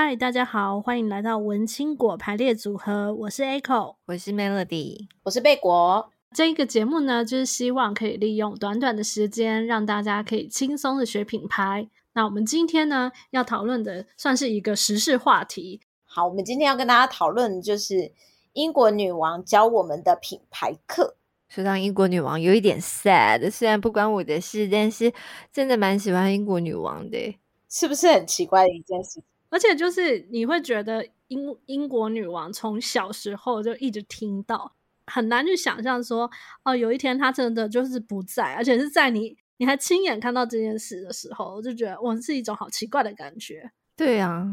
嗨，大家好，欢迎来到文青果排列组合。我是 Echo，我是 Melody，我是贝果。这个节目呢，就是希望可以利用短短的时间，让大家可以轻松的学品牌。那我们今天呢，要讨论的算是一个时事话题。好，我们今天要跟大家讨论的就是英国女王教我们的品牌课。说到英国女王，有一点 sad，虽然不关我的事，但是真的蛮喜欢英国女王的，是不是很奇怪的一件事？而且就是你会觉得英英国女王从小时候就一直听到，很难去想象说哦，有一天她真的就是不在，而且是在你你还亲眼看到这件事的时候，我就觉得哇，是一种好奇怪的感觉。对啊，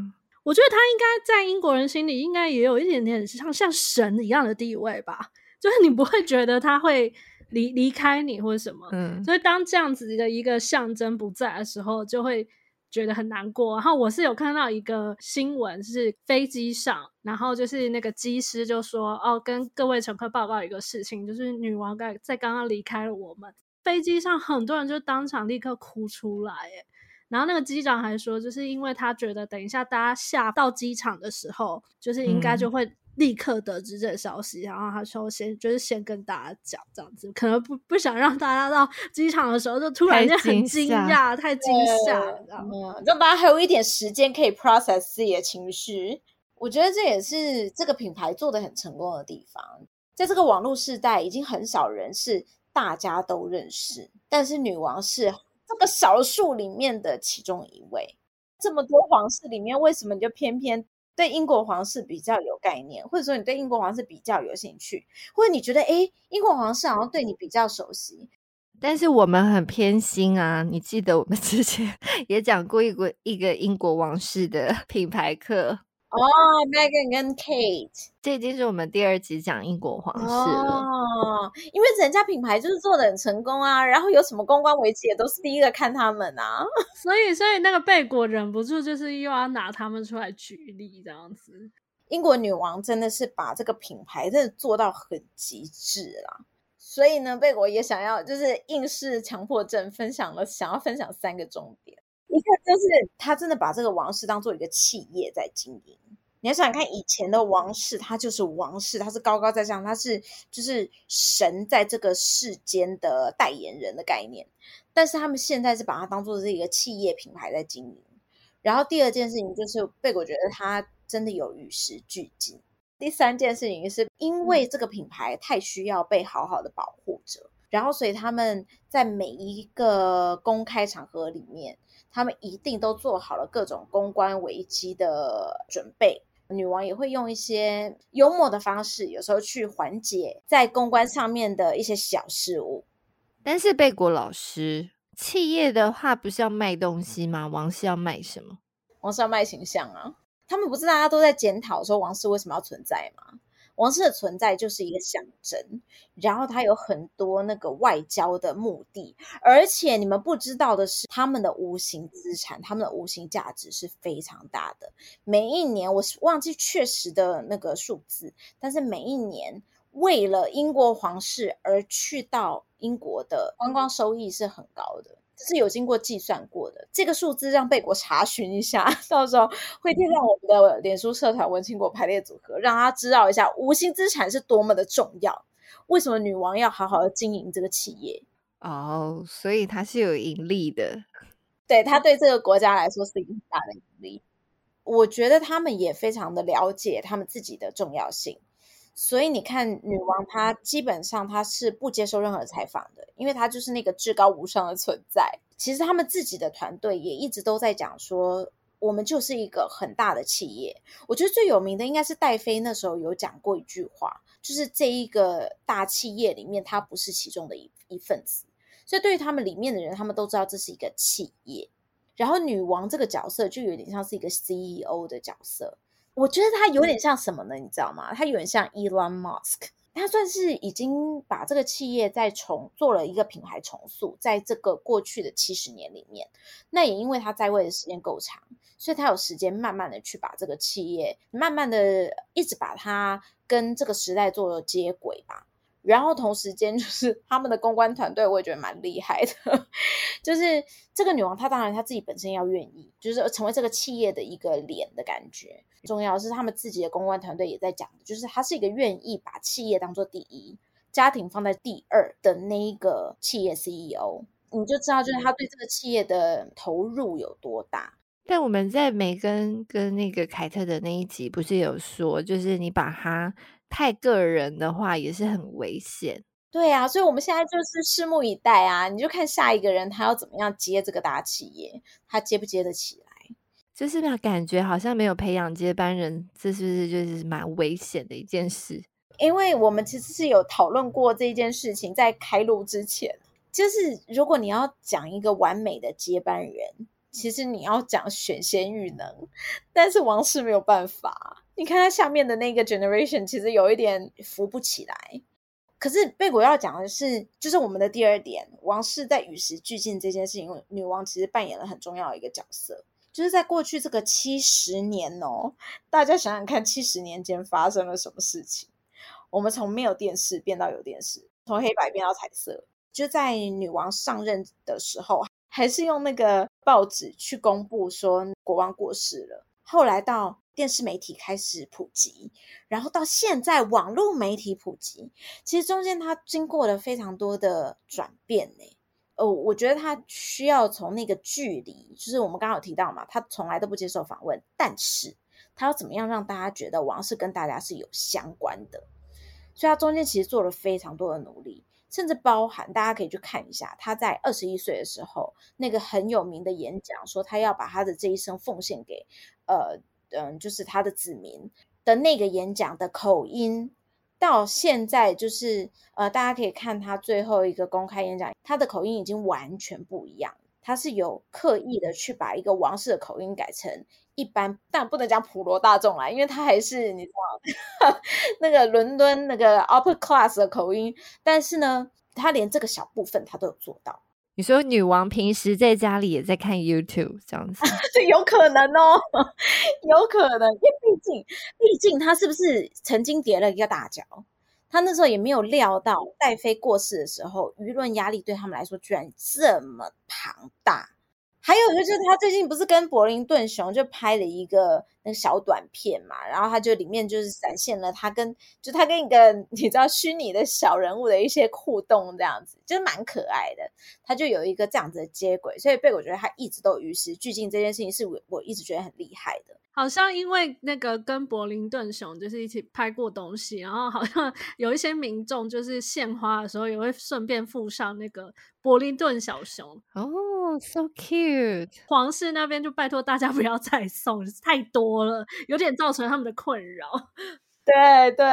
我觉得她应该在英国人心里应该也有一点点像像神一样的地位吧，就是你不会觉得她会离离开你或者什么，嗯，所以当这样子的一个象征不在的时候，就会。觉得很难过，然后我是有看到一个新闻，是飞机上，然后就是那个机师就说：“哦，跟各位乘客报告一个事情，就是女王在在刚刚离开了我们。”飞机上很多人就当场立刻哭出来，哎，然后那个机长还说，就是因为他觉得等一下大家下到机场的时候，就是应该就会。立刻得知这个消息，然后他说先就是先跟大家讲这样子，可能不不想让大家到机场的时候就突然间很惊讶，太惊吓，你知道吗？让大家还有一点时间可以 process 自己的情绪。我觉得这也是这个品牌做的很成功的地方。在这个网络时代，已经很少人是大家都认识，但是女王是这个少数里面的其中一位。这么多皇室里面，为什么你就偏偏？对英国皇室比较有概念，或者说你对英国皇室比较有兴趣，或者你觉得诶，英国皇室好像对你比较熟悉，但是我们很偏心啊！你记得我们 之前也讲过一个一个英国王室的品牌课。哦，Meghan 跟 Kate，这已经是我们第二集讲英国皇室了。哦，因为人家品牌就是做的很成功啊，然后有什么公关危机也都是第一个看他们啊。所以，所以那个贝果忍不住就是又要拿他们出来举例这样子。英国女王真的是把这个品牌真的做到很极致啦。所以呢，贝果也想要就是硬式强迫症分享了，想要分享三个重点。一个就是他真的把这个王室当做一个企业在经营。你要想想看，以前的王室，他就是王室，他是高高在上，他是就是神在这个世间的代言人的概念。但是他们现在是把它当做是一个企业品牌在经营。然后第二件事情就是贝果觉得他真的有与时俱进。第三件事情是因为这个品牌太需要被好好的保护着，然后所以他们在每一个公开场合里面，他们一定都做好了各种公关危机的准备。女王也会用一些幽默的方式，有时候去缓解在公关上面的一些小事物。但是贝果老师，企业的话不是要卖东西吗？王室要卖什么？王室要卖形象啊！他们不是大家都在检讨说王室为什么要存在吗？王室的存在就是一个象征，然后它有很多那个外交的目的，而且你们不知道的是，他们的无形资产，他们的无形价值是非常大的。每一年，我是忘记确实的那个数字，但是每一年为了英国皇室而去到英国的观光收益是很高的。这是有经过计算过的，这个数字让贝果查询一下，到时候会贴上我们的脸书社团“文青果排列组合”，让他知道一下无形资产是多么的重要。为什么女王要好好的经营这个企业？哦，所以它是有盈利的。对，他对这个国家来说是一个很大的盈利。我觉得他们也非常的了解他们自己的重要性。所以你看，女王她基本上她是不接受任何采访的，因为她就是那个至高无上的存在。其实他们自己的团队也一直都在讲说，我们就是一个很大的企业。我觉得最有名的应该是戴妃那时候有讲过一句话，就是这一个大企业里面，她不是其中的一一份子。所以对于他们里面的人，他们都知道这是一个企业。然后女王这个角色就有点像是一个 CEO 的角色。我觉得他有点像什么呢？你知道吗？他有点像 Elon Musk，他算是已经把这个企业在重做了一个品牌重塑，在这个过去的七十年里面，那也因为他在位的时间够长，所以他有时间慢慢的去把这个企业慢慢的一直把它跟这个时代做了接轨吧。然后同时间就是 他们的公关团队，我也觉得蛮厉害的。就是这个女王，她当然她自己本身要愿意，就是成为这个企业的一个脸的感觉。重要是他们自己的公关团队也在讲，就是她是一个愿意把企业当做第一，家庭放在第二的那一个企业 CEO，你就知道就是他对这个企业的投入有多大。但我们在梅根跟那个凯特的那一集不是有说，就是你把他。太个人的话也是很危险，对啊，所以我们现在就是拭目以待啊！你就看下一个人他要怎么样接这个大企业，他接不接得起来？就是那感觉好像没有培养接班人，这是不是就是蛮危险的一件事？因为我们其实是有讨论过这件事情，在开录之前，就是如果你要讲一个完美的接班人，其实你要讲选贤与能，但是王室没有办法。你看他下面的那个 generation，其实有一点扶不起来。可是贝果要讲的是，就是我们的第二点，王室在与时俱进这件事情，女王其实扮演了很重要的一个角色。就是在过去这个七十年哦，大家想想看，七十年间发生了什么事情？我们从没有电视变到有电视，从黑白变到彩色。就在女王上任的时候，还是用那个报纸去公布说国王过世了。后来到电视媒体开始普及，然后到现在网络媒体普及，其实中间它经过了非常多的转变呢。哦，我觉得他需要从那个距离，就是我们刚刚有提到嘛，他从来都不接受访问，但是他要怎么样让大家觉得王室跟大家是有相关的？所以他中间其实做了非常多的努力，甚至包含大家可以去看一下他在二十一岁的时候那个很有名的演讲，说他要把他的这一生奉献给呃。嗯，就是他的子民的那个演讲的口音，到现在就是呃，大家可以看他最后一个公开演讲，他的口音已经完全不一样。他是有刻意的去把一个王室的口音改成一般，但不能讲普罗大众啦，因为他还是你知道 那个伦敦那个 upper class 的口音。但是呢，他连这个小部分他都有做到。你说女王平时在家里也在看 YouTube 这样子，这有可能哦，有可能，因为毕竟，毕竟她是不是曾经叠了一个大脚？她那时候也没有料到戴妃过世的时候，舆论压力对他们来说居然这么庞大。还有就是，他最近不是跟柏林顿熊就拍了一个那个小短片嘛，然后他就里面就是展现了他跟就他跟一个 你知道虚拟的小人物的一些互动，这样子就是蛮可爱的。他就有一个这样子的接轨，所以贝果觉得他一直都与时俱进，这件事情是我我一直觉得很厉害的。好像因为那个跟柏林顿熊就是一起拍过东西，然后好像 有一些民众就是献花的时候也会顺便附上那个柏林顿小熊哦。Oh, so cute！皇室那边就拜托大家不要再送，太多了，有点造成他们的困扰。对对，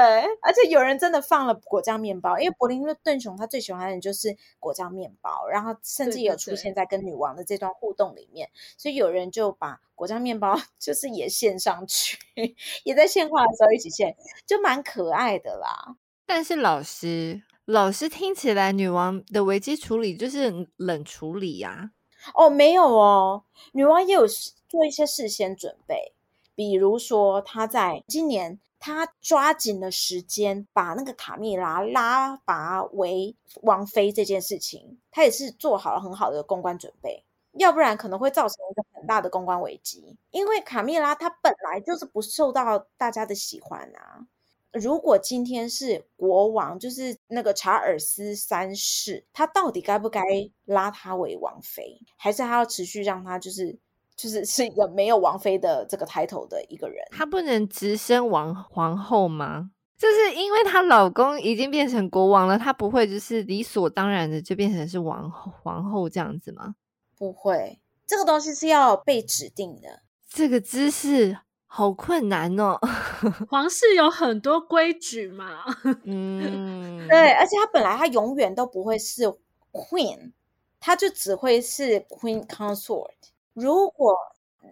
而且有人真的放了果酱面包，因为柏林顿熊他最喜欢的就是果酱面包，然后甚至也有出现在跟女王的这段互动里面，对对对，所以有人就把果酱面包 就是也献上去，也在献花的时候一起献，就蛮可爱的啦。但是老师，老师听起来女王的危机处理就是冷处理呀、啊？哦，没有哦，女王也有做一些事先准备，比如说他在今年。他抓紧了时间，把那个卡蜜拉拉拔为王妃这件事情，他也是做好了很好的公关准备，要不然可能会造成一个很大的公关危机。因为卡蜜拉她本来就是不受到大家的喜欢啊。如果今天是国王，就是那个查尔斯三世，他到底该不该拉他为王妃，还是他要持续让他就是？就是是一个没有王妃的这个 title 的一个人，她不能直升王皇后吗？就是因为她老公已经变成国王了，她不会就是理所当然的就变成是王皇后这样子吗？不会，这个东西是要被指定的。这个姿势好困难哦。皇室有很多规矩嘛。嗯，对，而且她本来她永远都不会是 queen，她就只会是 queen consort。如果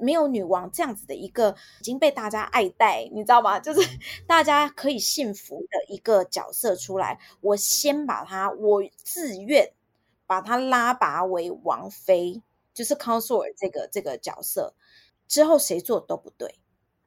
没有女王这样子的一个已经被大家爱戴，你知道吗？就是 大家可以信服的一个角色出来，我先把她，我自愿把她拉拔为王妃，就是 consort 这个这个角色，之后谁做都不对。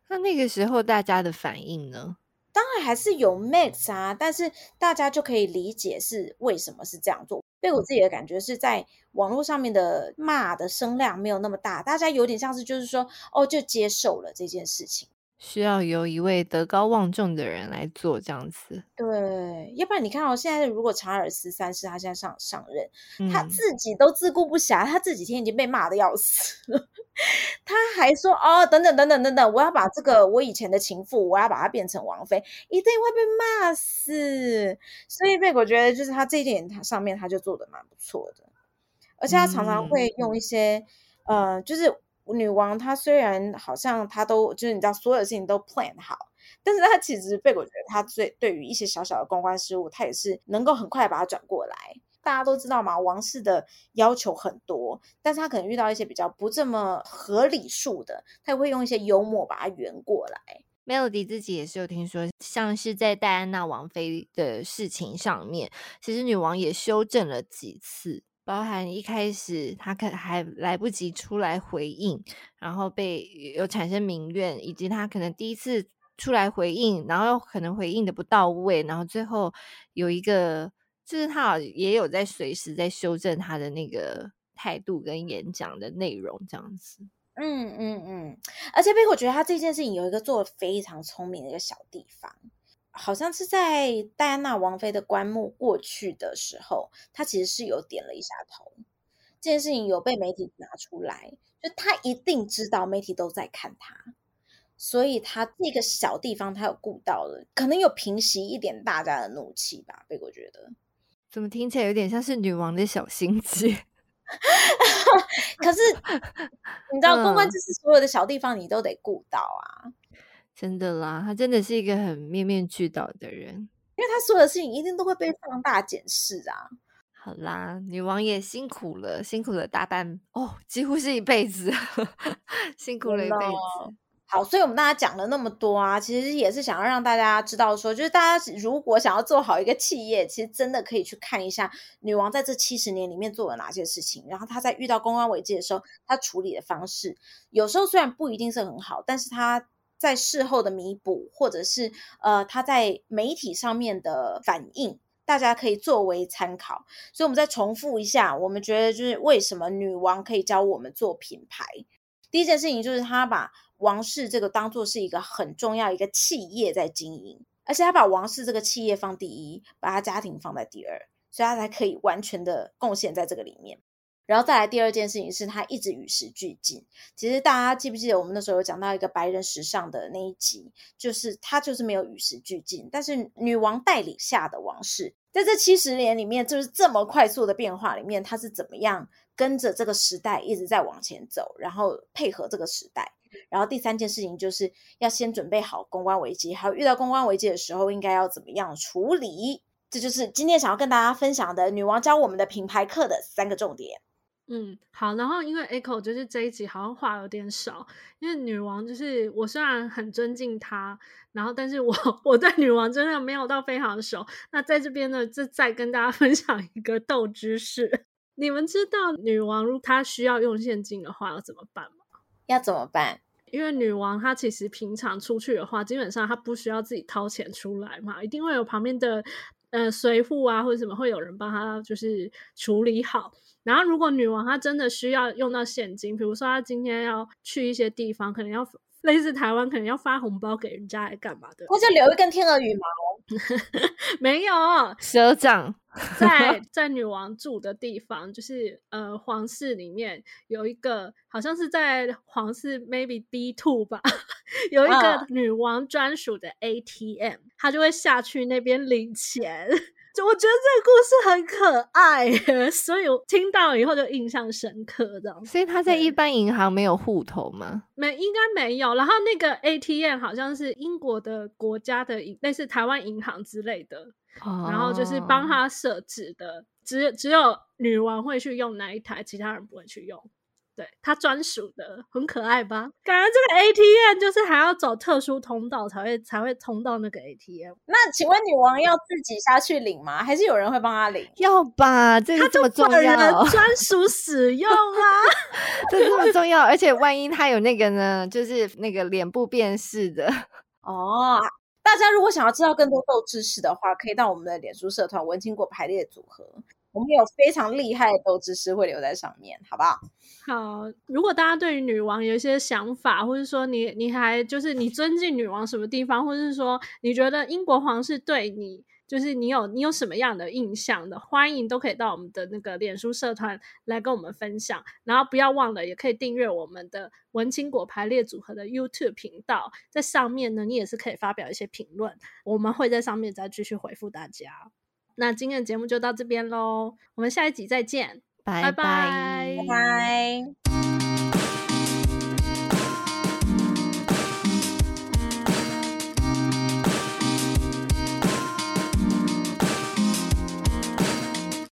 那那个时候大家的反应呢？当然还是有 mix 啊，但是大家就可以理解是为什么是这样做。被我自己的感觉是在网络上面的骂的声量没有那么大，大家有点像是就是说哦，就接受了这件事情。需要由一位德高望重的人来做这样子，对，要不然你看哦，现在如果查尔斯三世他现在上上任，嗯，他自己都自顾不暇，他这几天已经被骂的要死了，他还说哦，等等等等等等，我要把这个我以前的情妇，我要把她变成王妃，一定会被骂死。所以贝果觉得就是他这一点，他上面他就做的蛮不错的，而且他常常会用一些，嗯、呃，就是。女王她虽然好像她都就是你知道所有的事情都 plan 好，但是她其实贝果觉得她最对于一些小小的公关失误，她也是能够很快把它转过来。大家都知道嘛，王室的要求很多，但是她可能遇到一些比较不这么合理数的，她也会用一些幽默把它圆过来。Melody 自己也是有听说，像是在戴安娜王妃的事情上面，其实女王也修正了几次。包含一开始她可还来不及出来回应，然后被有产生民怨，以及她可能第一次出来回应，然后又可能回应的不到位，然后最后有一个就是他也有在随时在修正他的那个态度跟演讲的内容这样子。嗯嗯嗯，而且贝果觉得他这件事情有一个做的非常聪明的一个小地方。好像是在戴安娜王妃的棺木过去的时候，他其实是有点了一下头。这件事情有被媒体拿出来，就他一定知道媒体都在看他，所以他这个小地方他有顾到了，可能有平息一点大家的怒气吧。贝果觉得，怎么听起来有点像是女王的小心机？可是你知道，公关就是所有的小地方你都得顾到啊。真的啦，他真的是一个很面面俱到的人，因为他所有的事情一定都会被放大检视啊。好啦，女王也辛苦了，辛苦了大半哦，几乎是一辈子，辛苦了一辈子。好，所以我们大家讲了那么多啊，其实也是想要让大家知道说，就是大家如果想要做好一个企业，其实真的可以去看一下女王在这七十年里面做了哪些事情，然后她在遇到公关危机的时候，她处理的方式，有时候虽然不一定是很好，但是她。在事后的弥补，或者是呃，她在媒体上面的反应，大家可以作为参考。所以，我们再重复一下，我们觉得就是为什么女王可以教我们做品牌。第一件事情就是她把王室这个当做是一个很重要一个企业在经营，而且他把王室这个企业放第一，把他家庭放在第二，所以他才可以完全的贡献在这个里面。然后再来第二件事情是，他一直与时俱进。其实大家记不记得我们那时候有讲到一个白人时尚的那一集，就是他就是没有与时俱进。但是女王带领下的王室，在这七十年里面，就是这么快速的变化里面，他是怎么样跟着这个时代一直在往前走，然后配合这个时代。然后第三件事情就是要先准备好公关危机，还有遇到公关危机的时候应该要怎么样处理。这就是今天想要跟大家分享的女王教我们的品牌课的三个重点。嗯，好，然后因为 Echo 就是这一集好像话有点少，因为女王就是我虽然很尊敬她，然后但是我 我对女王真的没有到非常熟。那在这边呢，就再跟大家分享一个豆知识，你们知道女王如她需要用现金的话要怎么办吗？要怎么办？因为女王她其实平常出去的话，基本上她不需要自己掏钱出来嘛，一定会有旁边的呃随护啊或者什么会有人帮她就是处理好。然后，如果女王她真的需要用到现金，比如说她今天要去一些地方，可能要类似台湾，可能要发红包给人家来干嘛的，那就留一根天鹅羽毛。没有。蛇掌，在 在女王住的地方，就是呃皇室里面有一个，好像是在皇室 maybe B two 吧，有一个女王专属的 ATM，她就会下去那边领钱。就我觉得这个故事很可爱，所以我听到以后就印象深刻。这样，所以他在一般银行没有户头吗？没，应该没有。然后那个 ATM 好像是英国的国家的，类似台湾银行之类的。哦。然后就是帮他设置的，只只有女王会去用那一台，其他人不会去用。对，他专属的，很可爱吧？感觉这个 ATM 就是还要走特殊通道才会才会通到那个 ATM。那请问女王要自己下去领吗？还是有人会帮她领？要吧，这个这么重要，专属使用啊，这这么重要。而且 万一他有那个呢，就是那个脸部辨识的 哦。大家如果想要知道更多豆知识的话，可以到我们的脸书社团“文青果排列组合”，我们有非常厉害的豆知识会留在上面，好不好？好，如果大家对于女王有一些想法，或者说你你还就是你尊敬女王什么地方，或者是说你觉得英国皇室对你。就是你有你有什么样的印象的，欢迎都可以到我们的那个脸书社团来跟我们分享。然后不要忘了，也可以订阅我们的文青果排列组合的 YouTube 频道，在上面呢，你也是可以发表一些评论，我们会在上面再继续回复大家。那今天的节目就到这边喽，我们下一集再见，拜拜拜拜。